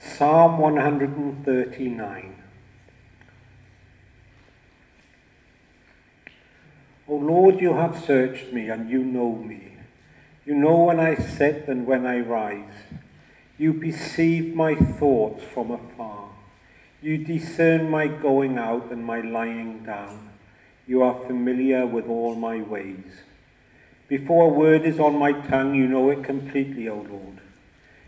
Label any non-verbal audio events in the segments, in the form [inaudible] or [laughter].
Psalm 139. O Lord, you have searched me and you know me. You know when I sit and when I rise. You perceive my thoughts from afar. You discern my going out and my lying down. You are familiar with all my ways. Before a word is on my tongue, you know it completely, O Lord.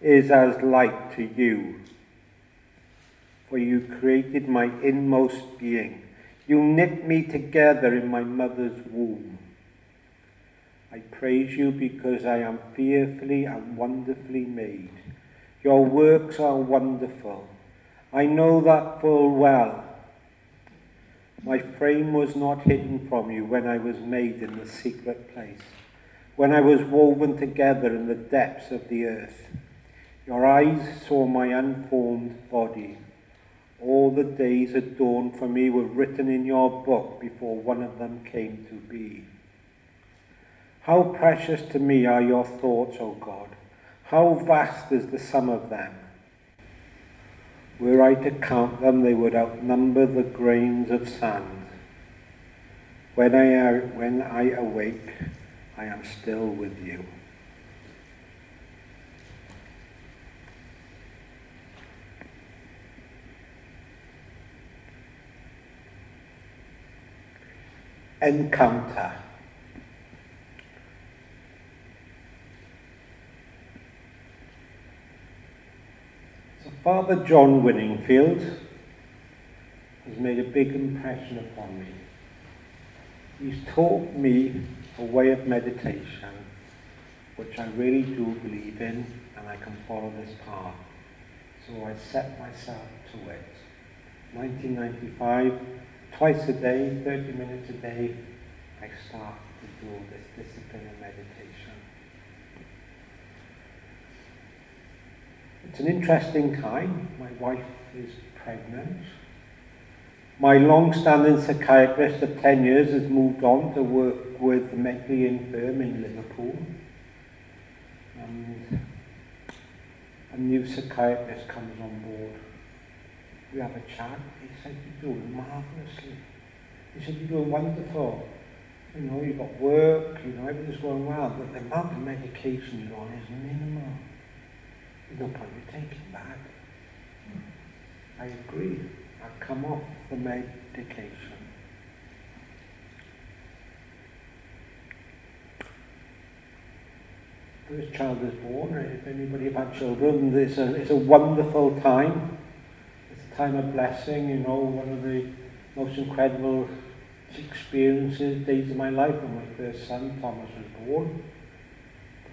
is as light to you. For you created my inmost being. You knit me together in my mother's womb. I praise you because I am fearfully and wonderfully made. Your works are wonderful. I know that full well. My frame was not hidden from you when I was made in the secret place, when I was woven together in the depths of the earth. Your eyes saw my unformed body. All the days that dawned for me were written in your book before one of them came to be. How precious to me are your thoughts, O God. How vast is the sum of them. Were I to count them, they would outnumber the grains of sand. When I, when I awake, I am still with you. Encounter. So Father John Winningfield has made a big impression upon me. He's taught me a way of meditation which I really do believe in and I can follow this path. So I set myself to it. 1995, twice a day, 30 minutes a day, I start to do this discipline of meditation. It's an interesting time. My wife is pregnant. My long-standing psychiatrist of 10 years has moved on to work with the mentally infirm in Liverpool. And a new psychiatrist comes on board. We have a chat. He said, you're doing marvellously. He said, you're doing wonderful. You know, you've got work, you know, everything's going well, but the amount of medication you're on is minimal. There's no point in taking that. I agree. I've come off the medication. First child is born. If anybody have had children, it's a, it's a wonderful time. A time of blessing, you know, one of the most incredible experiences, days of my life when my first son, Thomas, was born.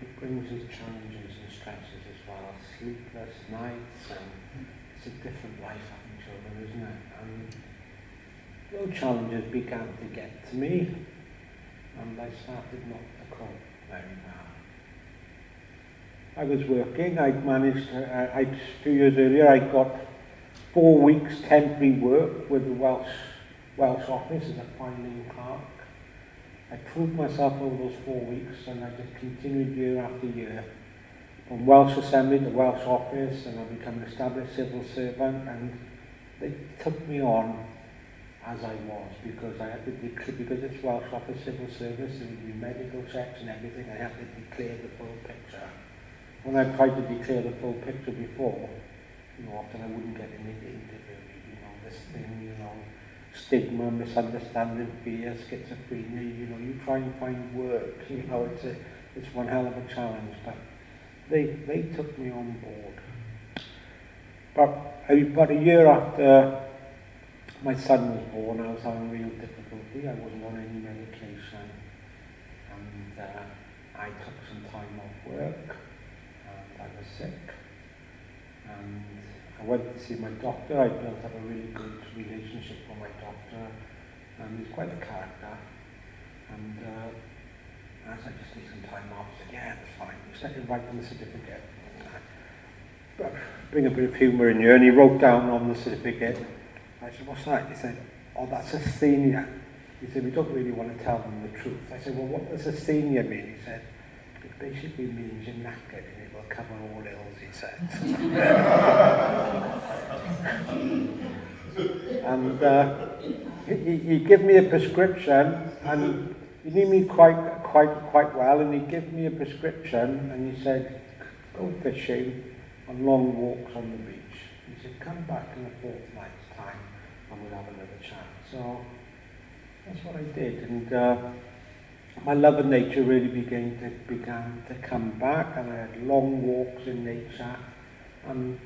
It brings its challenges and stresses as well, sleepless nights, and it's a different life having children, isn't it? And those challenges began to get to me, and I started not to cope very well. I was working, I managed, to, uh, I, two years earlier, I got four weeks temporary work with the Welsh, Welsh office as a finding clerk. I proved myself over those four weeks and I just continued year after year from Welsh Assembly to Welsh Office and I became an established civil servant and they took me on as I was because I had to declare, because it's Welsh Office Civil Service and the medical checks and everything, I had to declare the full picture. When I tried to declare the full picture before, you know, often I wouldn't get an interview, you know, this thing, you know, stigma, misunderstanding, fear, schizophrenia, you know, you try and find work, you know, it's, a, it's one hell of a challenge, but they, they took me on board. But about a year after my son was born, I was having real difficulty. I wasn't on any medication. And uh, I took some time off work. And I was sick. And I went to see my doctor. I built up a really good relationship with my doctor. And he's quite a character. And uh, I said, just need some time off. He said, yeah, that's fine. He started writing the certificate. But Bring a bit of humour in here. And he wrote down on the certificate, I said, what's that? He said, oh, that's a senior. He said, we don't really want to tell them the truth. I said, well, what does a senior mean? He said, it basically means knackered and it will cover all ills, he said. [laughs] and uh, he, he gave me a prescription and he knew me quite, quite, quite well and he gave me a prescription and he said, go fishing on long walks on the beach. He said, come back in a fortnight's time and we'll have another chat. So that's what I did. And uh, my love of nature really began to, began to come back and I had long walks in nature and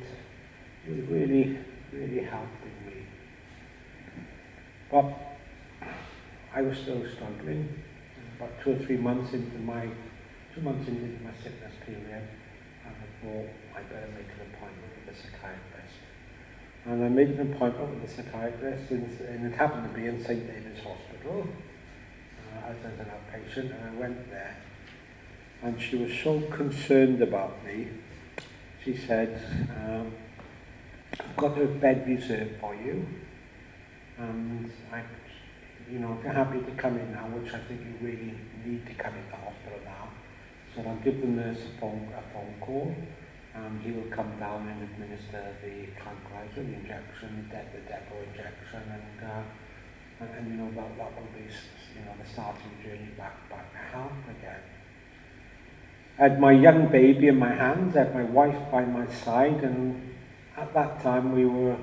it really, really helping me. But I was still struggling. About two or three months into my, two months into my sickness period, and I thought I better make an appointment with a psychiatrist. And I made an appointment with a psychiatrist, and it happened to be in St. David's Hospital uh, as an outpatient, and I went there. And she was so concerned about me. She said, um, I've got a bed reserved for you. And I, you know, if you're happy to come in now, which I think you really need to come into the hospital now, so I'll give the nurse a phone, a phone call. Um, he will come down and administer the tranquilizer, the injection, the, the depot injection, and, uh, and, and you know that, that will be you know the starting journey back back health again. I had my young baby in my hands, I had my wife by my side, and at that time we were,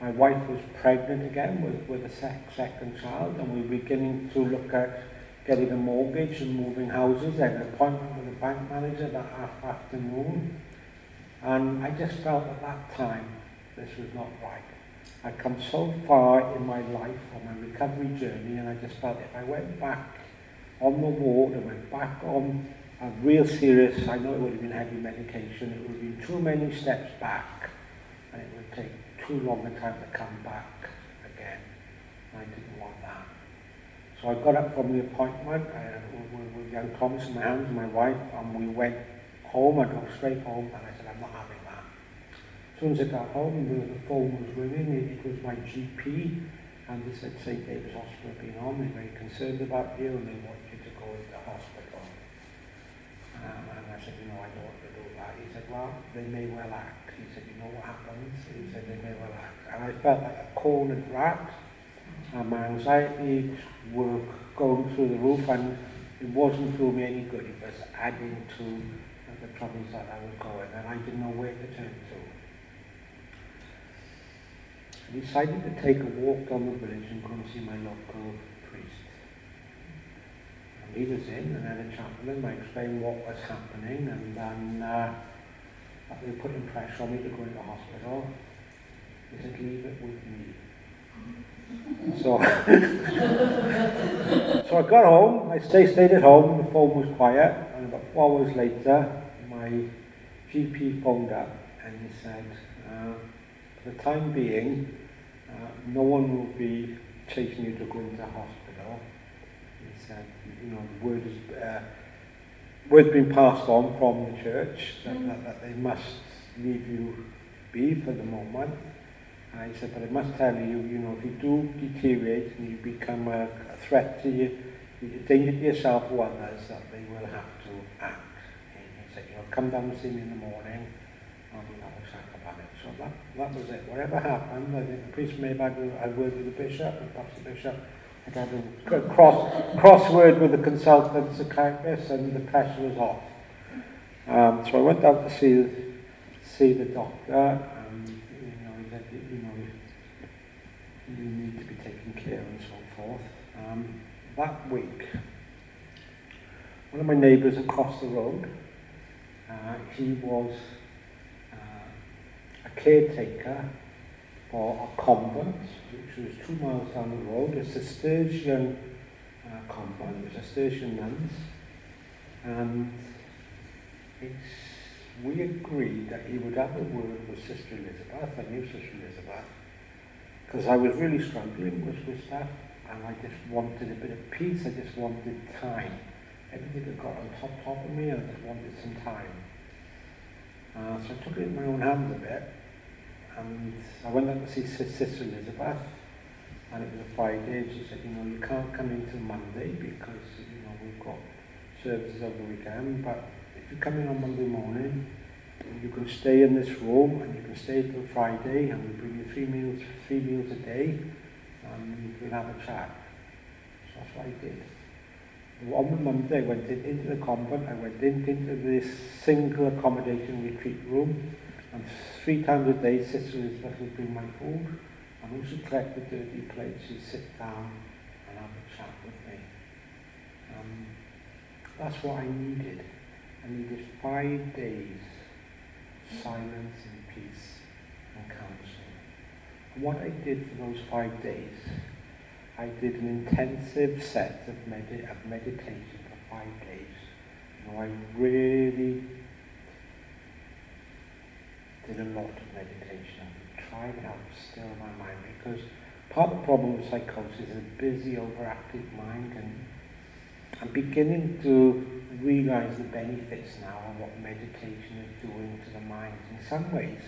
my wife was pregnant again with, with a sec- second child, and we were beginning to look at getting a mortgage and moving houses. I had an appointment with a bank manager that afternoon. And I just felt at that time this was not right. I'd come so far in my life on my recovery journey, and I just felt if I went back on the ward and went back on a real serious, I know it would have been heavy medication, it would have been too many steps back, and it would take too long a time to come back again. And I didn't want that. So I got up from the appointment uh, with, with young Thomas in my my wife, and we went home. I drove straight home, and I said, I'm not having. As soon as I got home, the, phone was ringing. It, it was my GP, and they said, St. David's Hospital had been on. They're very concerned about you, and they want you to go into hospital. Um, and I said, you know, I don't want to do that. He said, well, they may well act. He said, you know what happens? He said, they may well act. And I felt like a cornered rat. And my anxiety were going through the roof, and it wasn't doing me any good. It was adding to the troubles that I was going, and I didn't know where to turn to. Decided to take a walk down the village and go and see my local priest. And he was in and had a chat with him. I explained what was happening, and then uh, they put in pressure on me to go into hospital. He said, leave it with me. [laughs] So, [laughs] so I got home, I stayed, stayed at home, the phone was quiet, and about four hours later, my GP phoned up and he said, uh, for the time being, uh, no one will be chasing you to go into hospital. He said, you know, the word is, uh, word's been passed on from the church that, that, that they must leave you be for the moment. And he said, but I must tell you, you know, if you do deteriorate and you become a, a threat to you, a danger to yourself or others, that they will have to act. And he said, you know, come down and see me in the morning, a chat about it. So that, that was it. Whatever happened, I think the priest may have had a word with the bishop, and perhaps the bishop had had a cross, crossword with the consultant psychiatrist, and the pressure was off. Um, so I went down to see, see the doctor, and you know, he said, you know, you need to be taken care of and so forth. Um, that week, one of my neighbours across the road, uh, he was caretaker for a convent, which was two miles down the road, a Cistercian uh, convent, was Cistercian nuns, and we agreed that he would have a word with Sister Elizabeth, I knew Sister Elizabeth, because I was really struggling with, with stuff, and I just wanted a bit of peace, I just wanted time. Everything had got on top, top of me, and I just wanted some time. Uh, so I took it in my own hands a bit, and I went up to see Sister Elizabeth, and it was a Friday, she said, you know, you can't come in till Monday because, you know, we've got services over the weekend, but if you come in on Monday morning, you can stay in this room and you can stay till Friday and we'll bring you three meals, three meals a day and you can have a chat. So that's what I did. On the Monday I went in, into the convent, I went in, into this single accommodation retreat room and three times a day Sister Elizabeth would bring my food and she collect the dirty plates she'd sit down and have a chat with me. Um, that's what I needed. I needed five days of silence and peace and counsel. And what I did for those five days, I did an intensive set of, med- of meditation for five days. You know, I really did a lot of meditation. I tried to help still my mind because part of the problem with psychosis is a busy, overactive mind and I'm beginning to realize the benefits now of what meditation is doing to the mind. In some ways,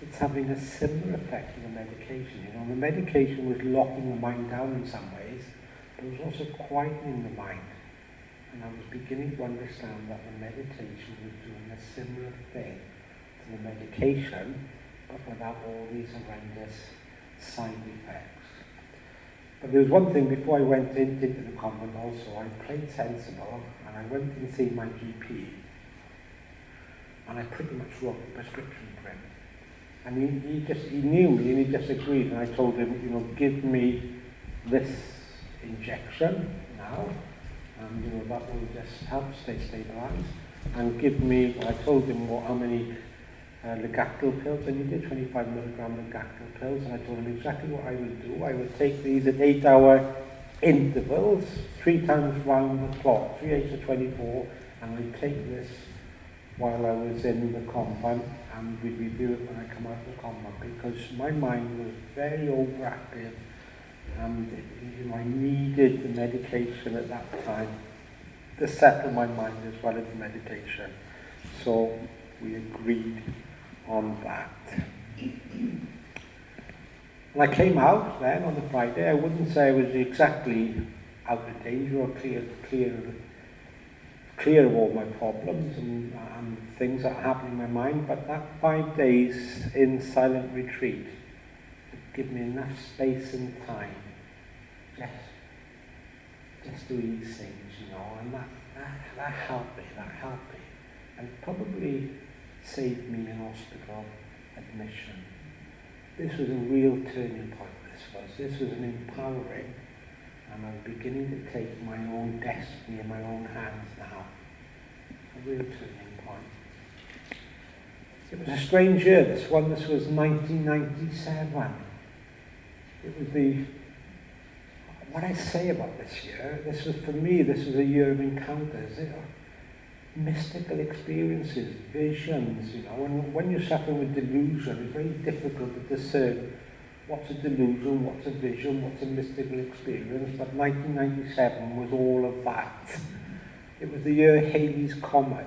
it's having a similar effect to the medication. You know, the medication was locking the mind down in some ways, but it was also quietening the mind. And I was beginning to understand that the meditation was doing a similar thing the medication, but without all these horrendous side effects. But there was one thing before I went into the convent also, I played sensible and I went and see my GP and I pretty much wrote the prescription for him. And he, he just, he knew me and he just agreed and I told him, you know, give me this injection now and, you know, that will just help stay stabilized and give me, I told him what, how many uh, pills, and he did 25 milligram Largactil pills, and I told him exactly what I would do. I would take these at eight-hour intervals, three times round the clock, three eight to 24, and I'd take this while I was in the convent, and we'd review it when I come out of the convent, because my mind was very overactive, and you know, I needed the medication at that time to settle my mind as well as the meditation. So we agreed on that. When I came out then on the Friday, I wouldn't say I was exactly out of danger or clear, clear, clear of all my problems and, and things that happened in my mind, but that five days in silent retreat give me enough space and time just, just do these things, you know, and that, that, that helped me, that helped me. And probably saved me in hospital admission. This was a real turning point, this was. This was an empowering, and I'm beginning to take my own destiny in my own hands now. A real turning point. It was a strange year, this one. This was 1997. It was the what I say about this year, this was for me, this was a year of encounters. Mystical experiences, visions, you know, and when you're suffering with delusion, it's very difficult to discern what's a delusion, what's a vision, what's a mystical experience, but 1997 was all of that. It was the year Halley's Comet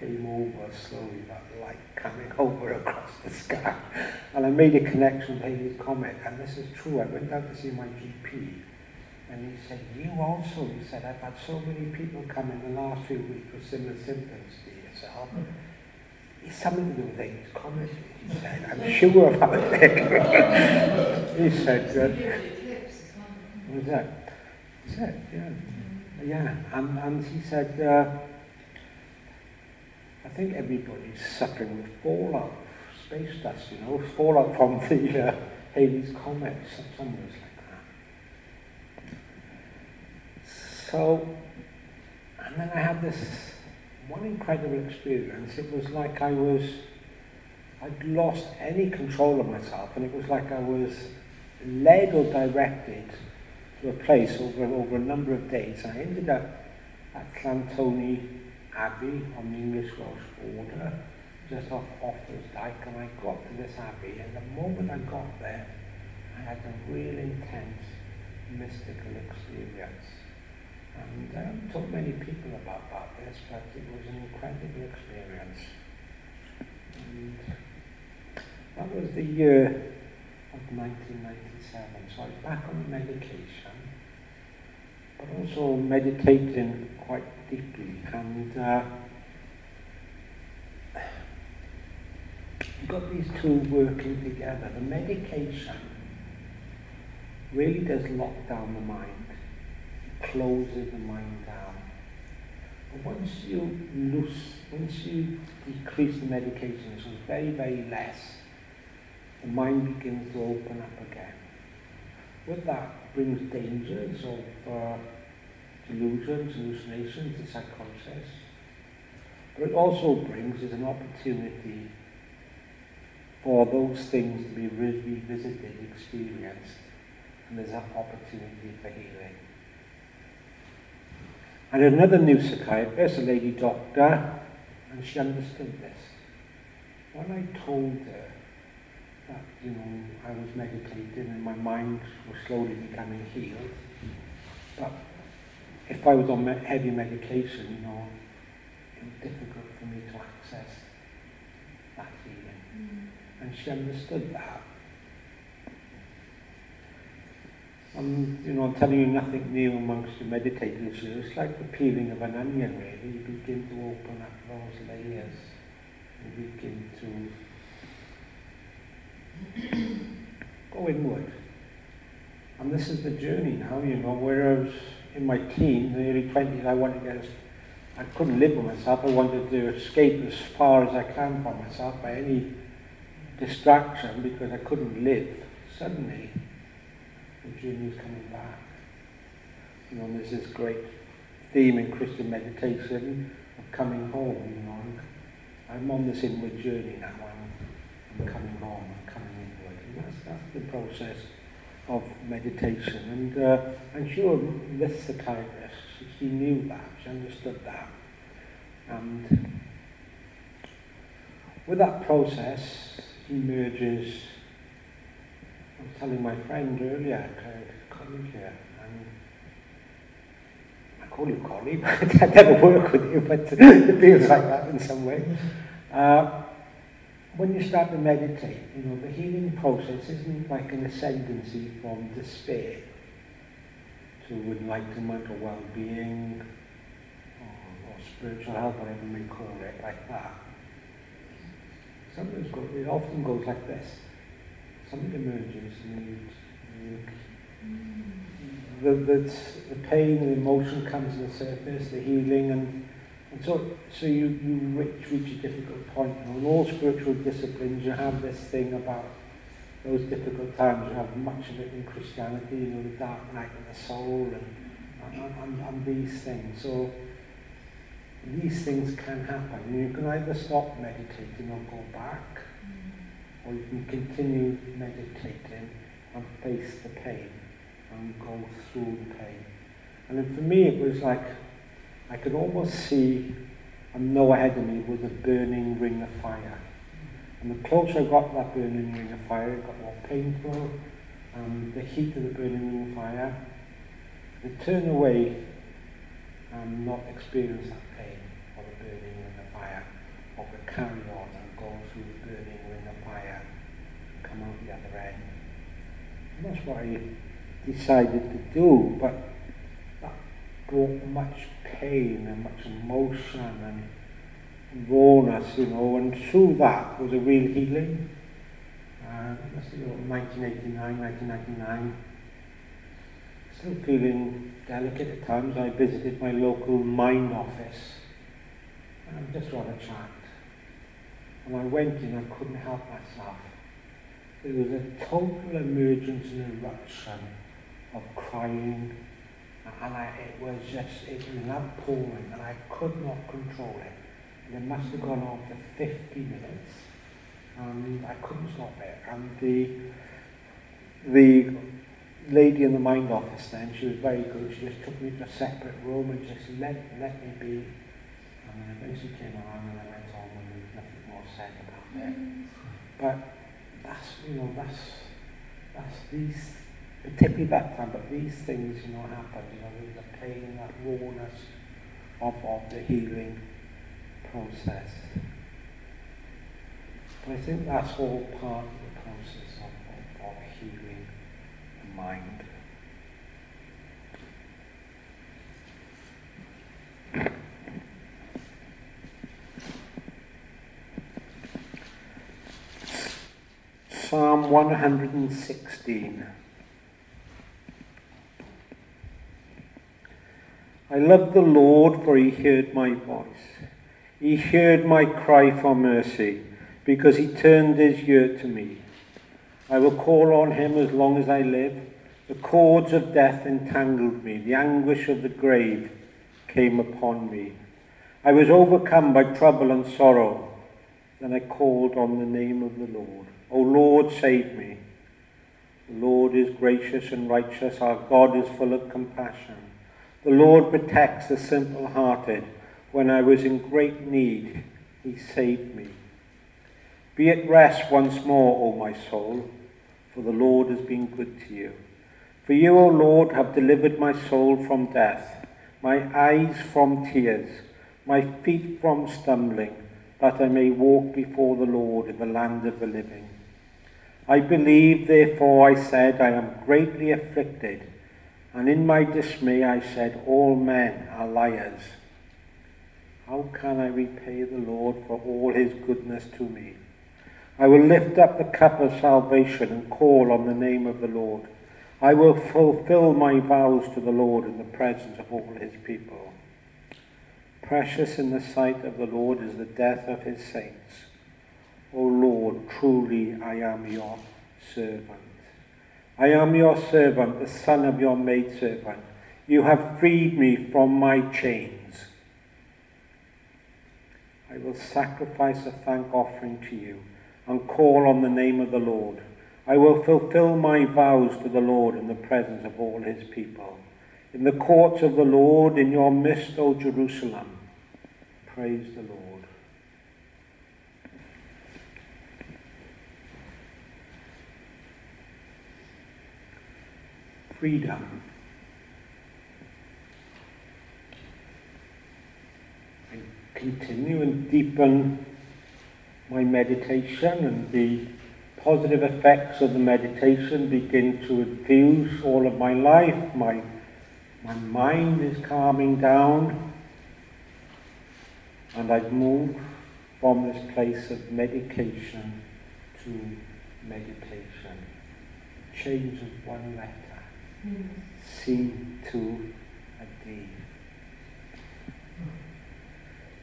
came over slowly, that light coming over across the sky. And I made a connection with Halley's Comet, and this is true. I went out to see my GP, and he said, you also, he said, I've had so many people come in the last few weeks with similar symptoms to yourself. It's something to do with things, comedy, he said. I'm sure about it. [laughs] he said. What was that? He said, yeah. Yeah, and, and he said, uh, I think everybody's suffering with fallout, space dust, you know, fallout from the uh, Halley's Comet, somewhere like that. So, and then I had this one incredible experience. It was like I was, I'd lost any control of myself, and it was like I was led or directed to a place over, over a number of days. I ended up at Llanthony Abbey on the English-Welsh border, just off Offa's Dyke, and I got to this abbey, and the moment I got there, I had a real intense mystical experience. And I haven't told many people about, about this, but it was an incredible experience. And that was the year of 1997. So I was back on medication, but also meditating quite deeply. And uh, got these two working together. The medication really does lock down the mind closes the mind down. But once you loose, once you decrease the medication, so it's very, very less, the mind begins to open up again. With that brings dangers of uh, delusions, hallucinations, and psychosis. But it also brings is an opportunity for those things to be revisited, experienced, and there's an opportunity for healing. and another new psychiatrist, a lady doctor, and she understood this. When I told her that, you know, I was meditating and my mind was slowly becoming healed, but if I was on heavy medication, you know, it was difficult for me to access that healing. Mm. And she understood that. I'm, you know, I'm telling you nothing new amongst the meditators. It's like the peeling of an onion, really. You begin to open up those layers. You begin to [coughs] go inward. And this is the journey now, you know, whereas in my teens, early 20s, I wanted to get, as, I couldn't live with myself. I wanted to escape as far as I can from myself by any distraction because I couldn't live. Suddenly, the journey is coming back. You know, there's this great theme in Christian meditation of coming home, you know. I'm on this inward journey now. I'm, I'm coming home, I'm coming inward. And that's, that's the process of meditation. And uh, I'm sure this psychiatrist, she knew that, she understood that. And with that process emerges I was telling my friend earlier, colleague here, and I call you colleague, [laughs] I never work with you, but it feels like that in some way. Uh, when you start to meditate, you know, the healing process isn't like an ascendancy from despair to enlightenment or well-being or, or spiritual health, whatever may call it, like that. Sometimes it often goes like this something emerges and the, the, the pain and emotion comes to the surface, the healing, and, and so, so you, you reach, reach a difficult point. Know, in all spiritual disciplines, you have this thing about those difficult times. You have much of it in Christianity, you know, the dark night of the soul, and, and, and, and these things. So these things can happen. You can either stop meditating or go back or you can continue meditating and face the pain and go through the pain. And then for me, it was like I could almost see and know ahead of me was a burning ring of fire. And the closer I got to that burning ring of fire, it got more painful, and the heat of the burning ring of fire, to turn away and not experience that pain of the burning ring of fire, or to carry on and go through the burning come out the other end. And that's what I decided to do, but that brought much pain and much emotion and rawness, you know, and through that was a real healing. Uh, it must have been 1989, 1999. Still feeling delicate at times. I visited my local Mind office and I just rather chat. And I went in, I couldn't help myself. It was a total emergence and eruption of crying and I, it was just, it was an outpouring and I could not control it. And it must have gone on for 50 minutes and I couldn't stop it. And the, the lady in the mind office then, she was very good, she just took me to a separate room and just let, let me be. And then eventually came around and I went on and nothing more said about it. Mm. But that's, you know, that's, that's these, particularly that time, but these things, you know, happen, you know, the pain, that rawness of, of the healing process. But I think that's all part of the process of, of, of healing the mind. Psalm 116. I love the Lord, for he heard my voice. He heard my cry for mercy, because he turned his ear to me. I will call on him as long as I live. The cords of death entangled me. The anguish of the grave came upon me. I was overcome by trouble and sorrow. Then I called on the name of the Lord. O Lord, save me. The Lord is gracious and righteous. Our God is full of compassion. The Lord protects the simple hearted. When I was in great need, he saved me. Be at rest once more, O my soul, for the Lord has been good to you. For you, O Lord, have delivered my soul from death, my eyes from tears, my feet from stumbling, that I may walk before the Lord in the land of the living. I believe, therefore, I said, I am greatly afflicted. And in my dismay I said, All men are liars. How can I repay the Lord for all his goodness to me? I will lift up the cup of salvation and call on the name of the Lord. I will fulfill my vows to the Lord in the presence of all his people. Precious in the sight of the Lord is the death of his saints. O Lord, truly I am your servant. I am your servant, the son of your maidservant. You have freed me from my chains. I will sacrifice a thank offering to you and call on the name of the Lord. I will fulfill my vows to the Lord in the presence of all his people. In the courts of the Lord, in your midst, O Jerusalem, praise the Lord. Freedom. I continue and deepen my meditation and the positive effects of the meditation begin to infuse all of my life. My, my mind is calming down and I've moved from this place of medication to meditation. Change of one letter. C to a D.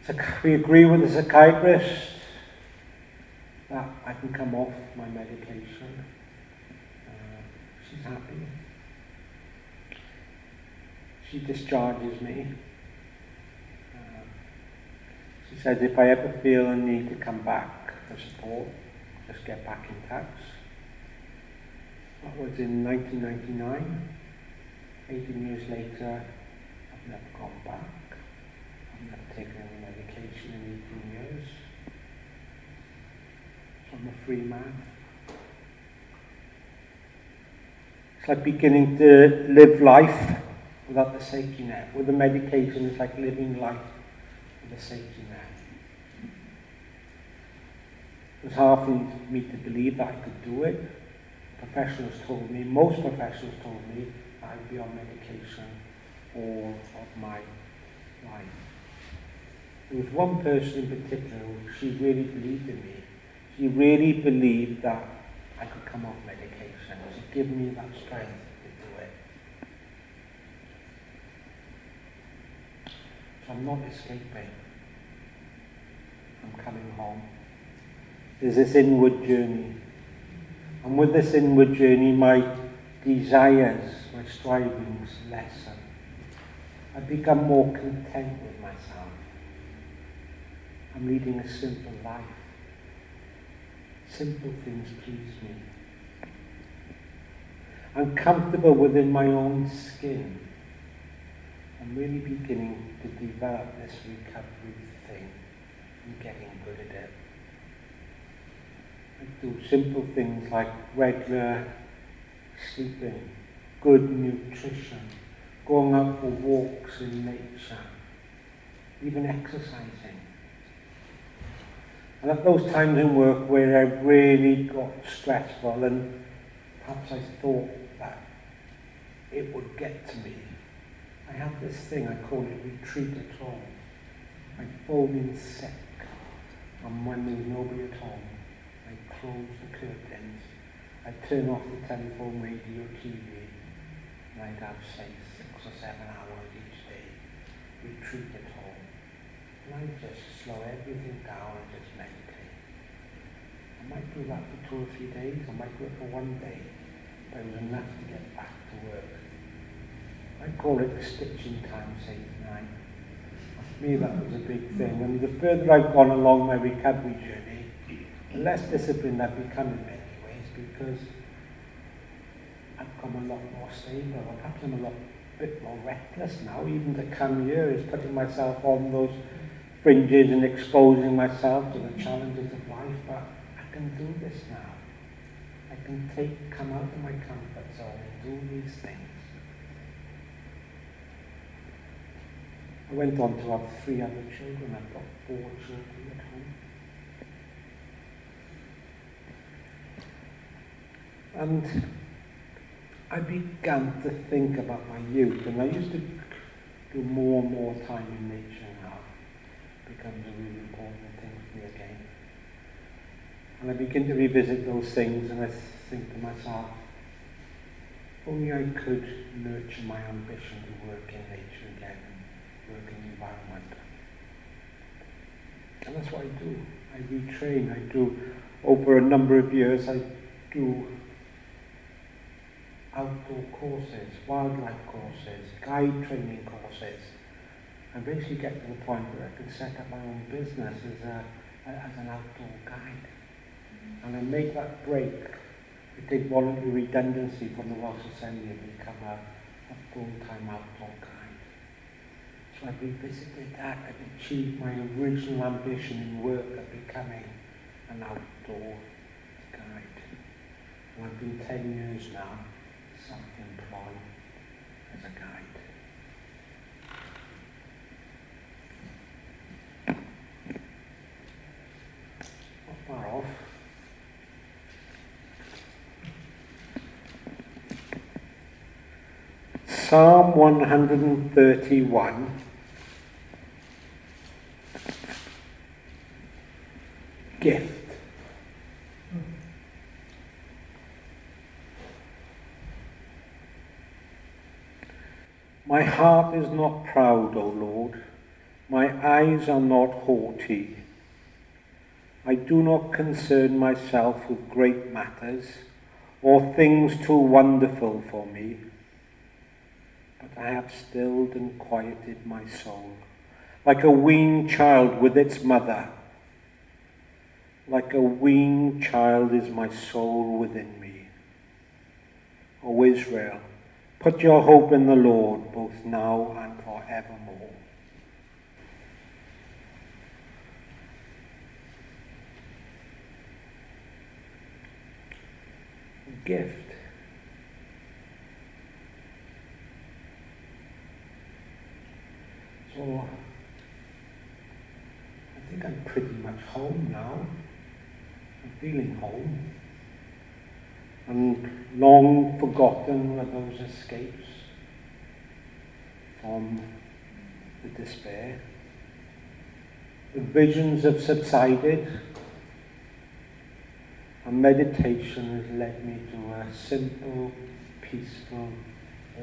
So we agree with the psychiatrist that I can come off my medication. Uh, she's happy. She discharges me. Uh, she says if I ever feel a need to come back for support, just get back in touch. That was in 1999. 18 years later, I've never gone back. I've never taken any medication in 18 years. So I'm a free man. It's like beginning to live life without the safety net. With the medication, it's like living life with a safety net. It was hard for me to believe that I could do it professionals told me, most professionals told me, I'd be on medication all of my life. There was one person in particular who she really believed in me. She really believed that I could come off medication. She gave me that strength to do it. So I'm not escaping. I'm coming home. There's this inward journey And with this inward journey, my desires, my strivings lessen. I become more content with myself. I'm leading a simple life. Simple things please me. I'm comfortable within my own skin. I'm really beginning to develop this recovery thing. I'm getting good at it. Do simple things like regular sleeping, good nutrition, going out for walks in nature, even exercising. And at those times in work where I really got stressful and perhaps I thought that it would get to me, I had this thing, I call it retreat at home. I fold in sick, and when there's nobody at home, close the curtains, I turn off the telephone, radio, TV, and I'd have, say, six or seven hours each day, retreat at home. And I just slow everything down and just meditate. I might do that for two or three days, I might do it for one day, but it was enough to get back to work. I call it the stitching time saving night. For me, that was a big thing. And the further I've gone along my recovery journey, less disciplined I've become in many ways because I've become a lot more stable. Or perhaps I'm a lot bit more reckless now. Even to come here is putting myself on those fringes and exposing myself to the challenges of life. But I can do this now. I can take, come out of my comfort zone and do these things. I went on to have three other children. I've got four children at home. And I began to think about my youth, and I used to do more and more time in nature now. It becomes a really important thing for me again. And I begin to revisit those things, and I think to myself, only I could nurture my ambition to work in nature again working environment. And that's what I do. I retrain. I do, over a number of years, I do outdoor courses, wildlife courses, guide training courses. I basically get to the point where I can set up my own business as, a, as an outdoor guide. And I make that break. I take voluntary redundancy from the Welsh Assembly and become a, a full-time outdoor guide. So I've revisited that. I've achieved my original ambition in work of becoming an outdoor guide. And I've been 10 years now self-employed as a guide. Far off. Psalm 131 gift. My heart is not proud, O Lord. My eyes are not haughty. I do not concern myself with great matters or things too wonderful for me, but I have stilled and quieted my soul, like a weaned child with its mother. Like a weaned child is my soul within me. O Israel, put your hope in the Lord, both now and forevermore. gift. So I think I'm pretty much home now I'm feeling home and long forgotten were those escapes from the despair. The visions have subsided and meditation has led me to a simple, peaceful,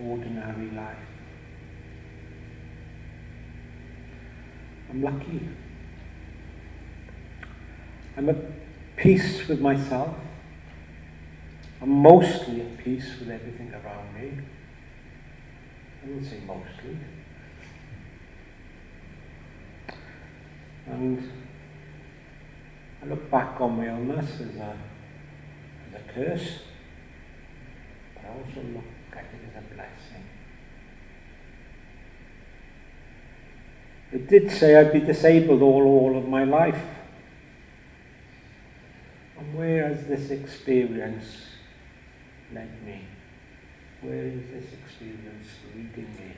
ordinary life. I'm lucky. I'm at peace with myself. I'm mostly at peace with everything around me. I wouldn't say mostly. And I look back on my illness as a, as a curse, but I also look at it as a blessing. It did say I'd be disabled all, all of my life. And where has this experience led me? Where is this experience leading me?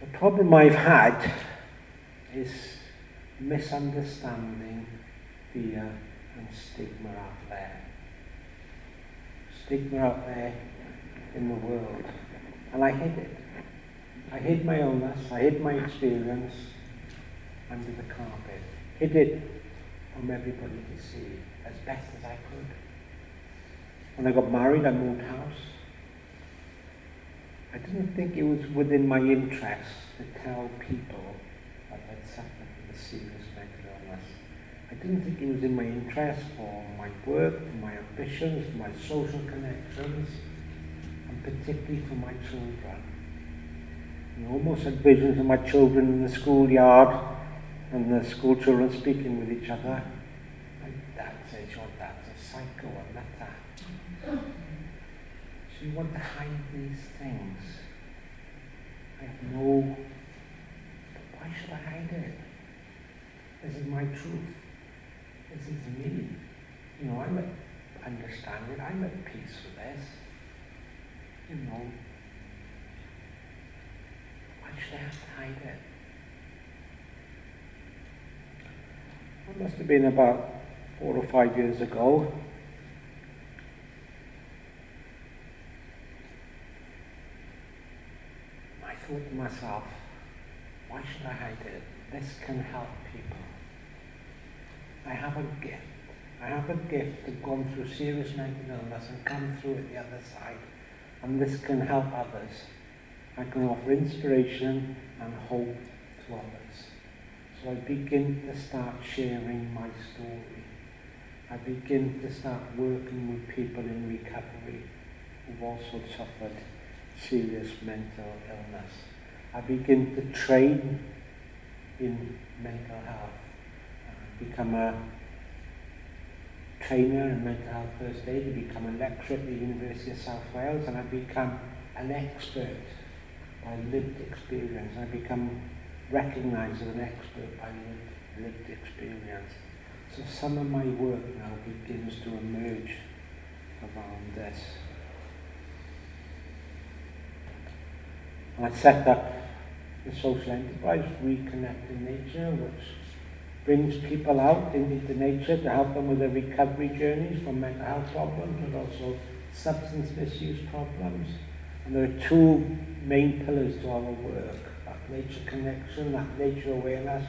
The problem I've had is misunderstanding, fear, and stigma out there. Stigma out there in the world. And I hid it. I hid my illness, I hid my experience under the carpet. Hid it from everybody to see best as I could. When I got married, I moved house. I didn't think it was within my interest to tell people that I'd suffered with a serious mental illness. I didn't think it was in my interest for my work, for my ambitions, for my social connections, and particularly for my children. I almost had visions of my children in the schoolyard and the school children speaking with each other. My dad says, your dad's a psycho and that. So you want to hide these things. I have no, but why should I hide it? This is my truth. This is me. You know, I'm at, understand it. I'm at peace with this. You know, why should I have to hide it? It must have been about four or five years ago. I thought to myself, why should I hide it? This can help people. I have a gift. I have a gift to gone through serious mental illness and come through it the other side. And this can help others. I can offer inspiration and hope to others. So I begin to start sharing my story. I begin to start working with people in recovery who've also suffered serious mental illness. I begin to train in mental health. I become a trainer in mental health first aid, I become a lecturer at the University of South Wales, and I become an expert by lived experience. I become recognized as an expert by lived, lived experience. So some of my work now begins to emerge around this. I set up the social enterprise, Reconnecting Nature, which brings people out into nature to help them with their recovery journeys from mental health problems, but also substance misuse problems. And there are two main pillars to our work, that nature connection, that nature awareness,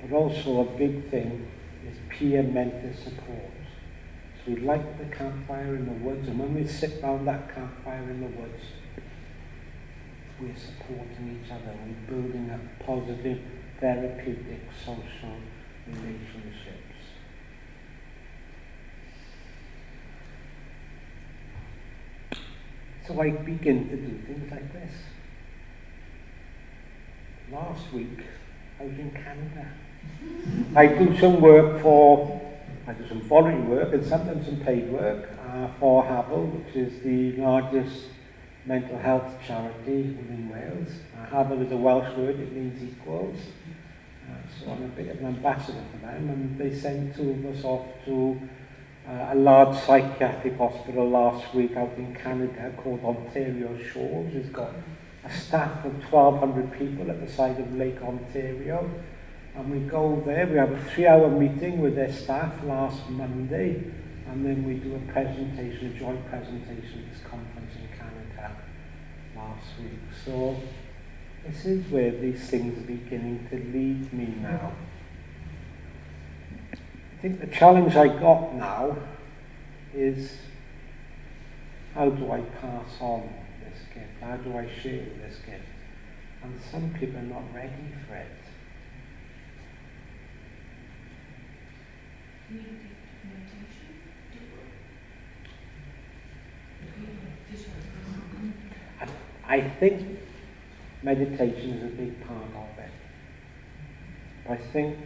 but also a big thing is peer mentor support. So we light the campfire in the woods, and when we sit around that campfire in the woods, we're supporting each other, we're building up positive, therapeutic, social relationships. So I begin to do things like this. Last week, I was in Canada. [laughs] I do some work for, I do some voluntary work and sometimes some paid work uh, for Hafal, which is the largest mental health charity within Wales. Uh, Hafal is a Welsh word, it means equals. Uh, so I'm a bit of an ambassador for them, and they sent two of us off to uh, a large psychiatric hospital last week out in Canada called Ontario Shores. It's got a staff of 1,200 people at the side of Lake Ontario. And we go there, we have a three-hour meeting with their staff last Monday, and then we do a presentation, a joint presentation at this conference last week. So this is where these things are beginning to lead me now. I think the challenge I got now is how do I pass on this gift? How do I share this gift? And some people are not ready for it. Meditation. I think meditation is a big part of it. I think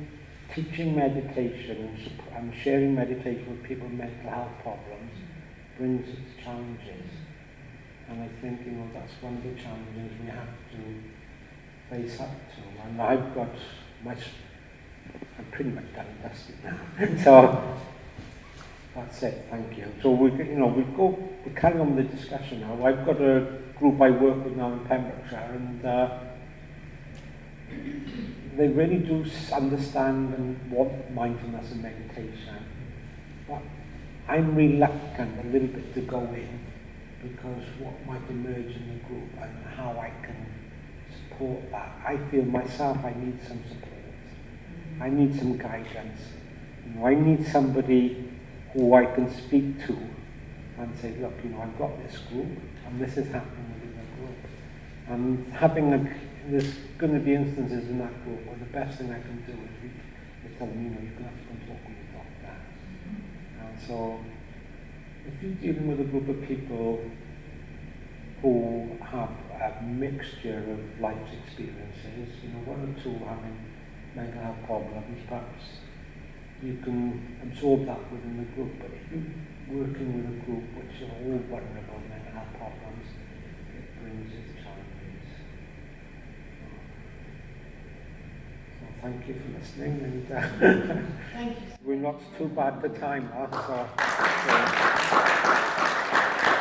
teaching meditation and sharing meditation with people with mental health problems brings its challenges. And I think, you know, that's one of the challenges we have to face up to. And I've got my, I'm pretty much done dusted now. [laughs] so that's it, thank you. So we, you know, we go, we carry on with the discussion now. I've got a group I work with now in Pembrokeshire, and uh, they really do understand and want mindfulness and meditation. But I'm reluctant a little bit to go in because what might emerge in the group and how I can support that. I feel myself I need some support. I need some guidance. You know, I need somebody who I can speak to and say, look, you know, I've got this group and this is happening within the group. And having a, there's going to be instances in that group where the best thing I can do is, is tell them, you know, going to have to and talk with your doctor. And so, if you're dealing with a group of people who have a mixture of life experiences, you know, one or two having mental health problems, perhaps you can absorb that within the group. But if you're working with a group which are all vulnerable and have problems, it brings its challenges. So thank you for listening, and uh, thank you. [laughs] we're not too bad for time, huh? So, so